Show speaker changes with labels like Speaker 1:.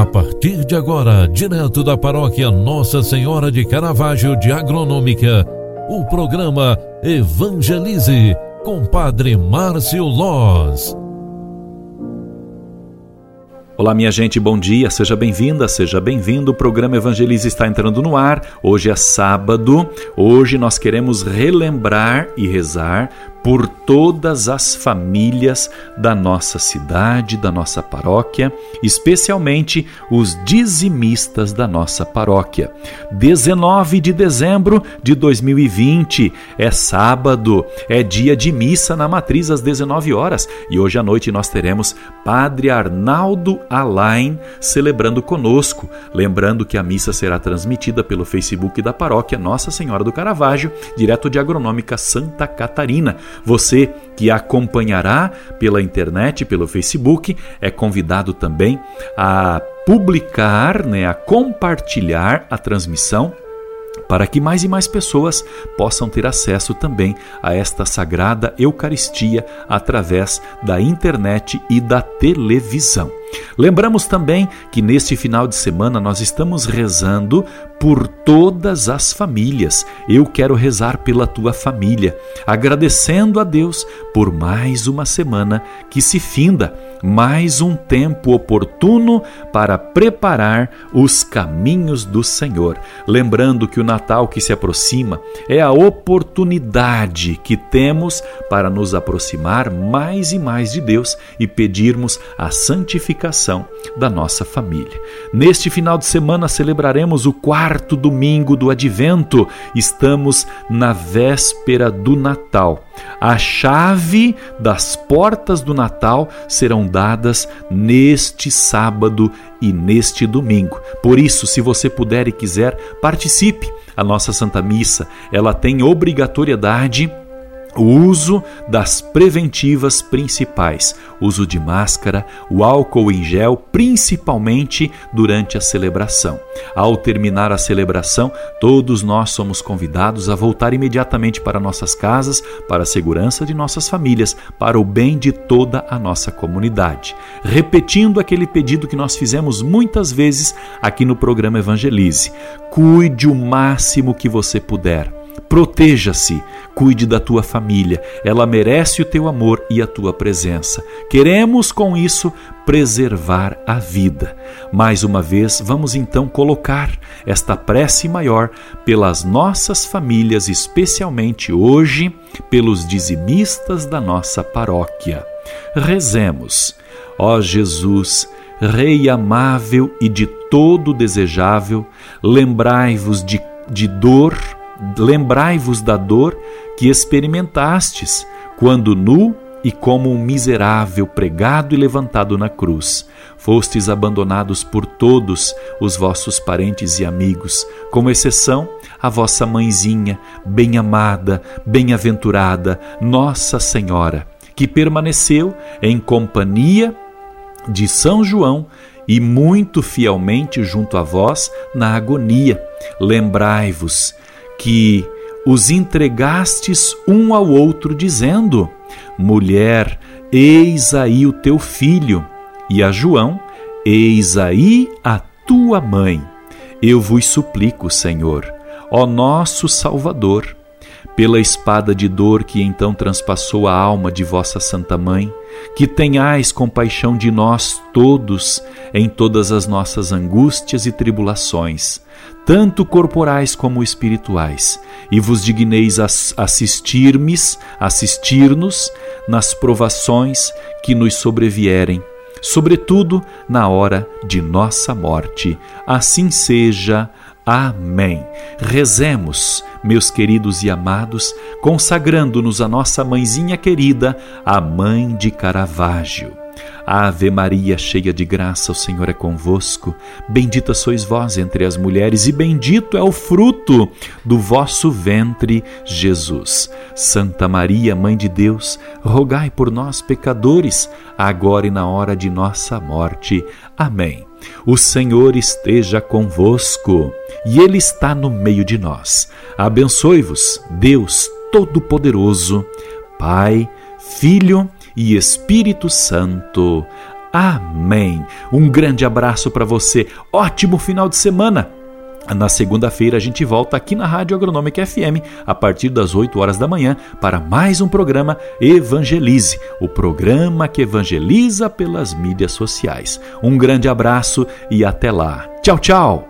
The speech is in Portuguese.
Speaker 1: A partir de agora, direto da paróquia Nossa Senhora de Caravaggio de Agronômica, o programa Evangelize com Padre Márcio Loz.
Speaker 2: Olá, minha gente, bom dia, seja bem-vinda, seja bem-vindo. O programa Evangelize está entrando no ar. Hoje é sábado. Hoje nós queremos relembrar e rezar por todas as famílias da nossa cidade, da nossa paróquia, especialmente os dizimistas da nossa paróquia. 19 de dezembro de 2020 é sábado, é dia de missa na matriz às 19 horas e hoje à noite nós teremos Padre Arnaldo Alain celebrando conosco. Lembrando que a missa será transmitida pelo Facebook da paróquia Nossa Senhora do Caravaggio, direto de Agronômica Santa Catarina. Você que acompanhará pela internet, pelo Facebook, é convidado também a publicar, né, a compartilhar a transmissão para que mais e mais pessoas possam ter acesso também a esta sagrada Eucaristia através da internet e da televisão. Lembramos também que neste final de semana nós estamos rezando por todas as famílias. Eu quero rezar pela tua família, agradecendo a Deus por mais uma semana que se finda, mais um tempo oportuno para preparar os caminhos do Senhor. Lembrando que o Natal que se aproxima é a oportunidade que temos para nos aproximar mais e mais de Deus e pedirmos a santificação da nossa família. Neste final de semana celebraremos o quarto domingo do advento, estamos na véspera do Natal. A chave das portas do Natal serão dadas neste sábado e neste domingo. Por isso, se você puder e quiser, participe. A nossa Santa Missa, ela tem obrigatoriedade o uso das preventivas principais, uso de máscara, o álcool em gel, principalmente durante a celebração. Ao terminar a celebração, todos nós somos convidados a voltar imediatamente para nossas casas, para a segurança de nossas famílias, para o bem de toda a nossa comunidade. Repetindo aquele pedido que nós fizemos muitas vezes aqui no programa Evangelize: cuide o máximo que você puder Proteja-se, cuide da tua família, ela merece o teu amor e a tua presença. Queremos com isso preservar a vida. Mais uma vez, vamos então colocar esta prece maior pelas nossas famílias, especialmente hoje pelos dizimistas da nossa paróquia. Rezemos, ó Jesus, Rei amável e de todo desejável, lembrai-vos de, de dor lembrai-vos da dor que experimentastes quando nu e como um miserável pregado e levantado na cruz, fostes abandonados por todos os vossos parentes e amigos, com exceção a vossa mãezinha, bem-amada, bem-aventurada, Nossa Senhora, que permaneceu em companhia de São João e muito fielmente junto a vós na agonia. Lembrai-vos que os entregastes um ao outro, dizendo: Mulher, eis aí o teu filho, e a João: Eis aí a tua mãe. Eu vos suplico, Senhor, ó nosso Salvador, pela espada de dor que então transpassou a alma de vossa Santa Mãe, que tenhais compaixão de nós todos em todas as nossas angústias e tribulações tanto corporais como espirituais, e vos digneis assistir-me, assistir-nos nas provações que nos sobrevierem, sobretudo na hora de nossa morte. Assim seja. Amém. Rezemos, meus queridos e amados, consagrando-nos a nossa mãezinha querida, a mãe de Caravaggio. Ave Maria, cheia de graça, o Senhor é convosco. Bendita sois vós entre as mulheres, e bendito é o fruto do vosso ventre, Jesus. Santa Maria, Mãe de Deus, rogai por nós, pecadores, agora e na hora de nossa morte. Amém. O Senhor esteja convosco, e Ele está no meio de nós. Abençoe-vos, Deus Todo-Poderoso, Pai, Filho e Espírito Santo. Amém. Um grande abraço para você. Ótimo final de semana. Na segunda-feira a gente volta aqui na Rádio Agronômica FM a partir das 8 horas da manhã para mais um programa Evangelize, o programa que evangeliza pelas mídias sociais. Um grande abraço e até lá. Tchau, tchau.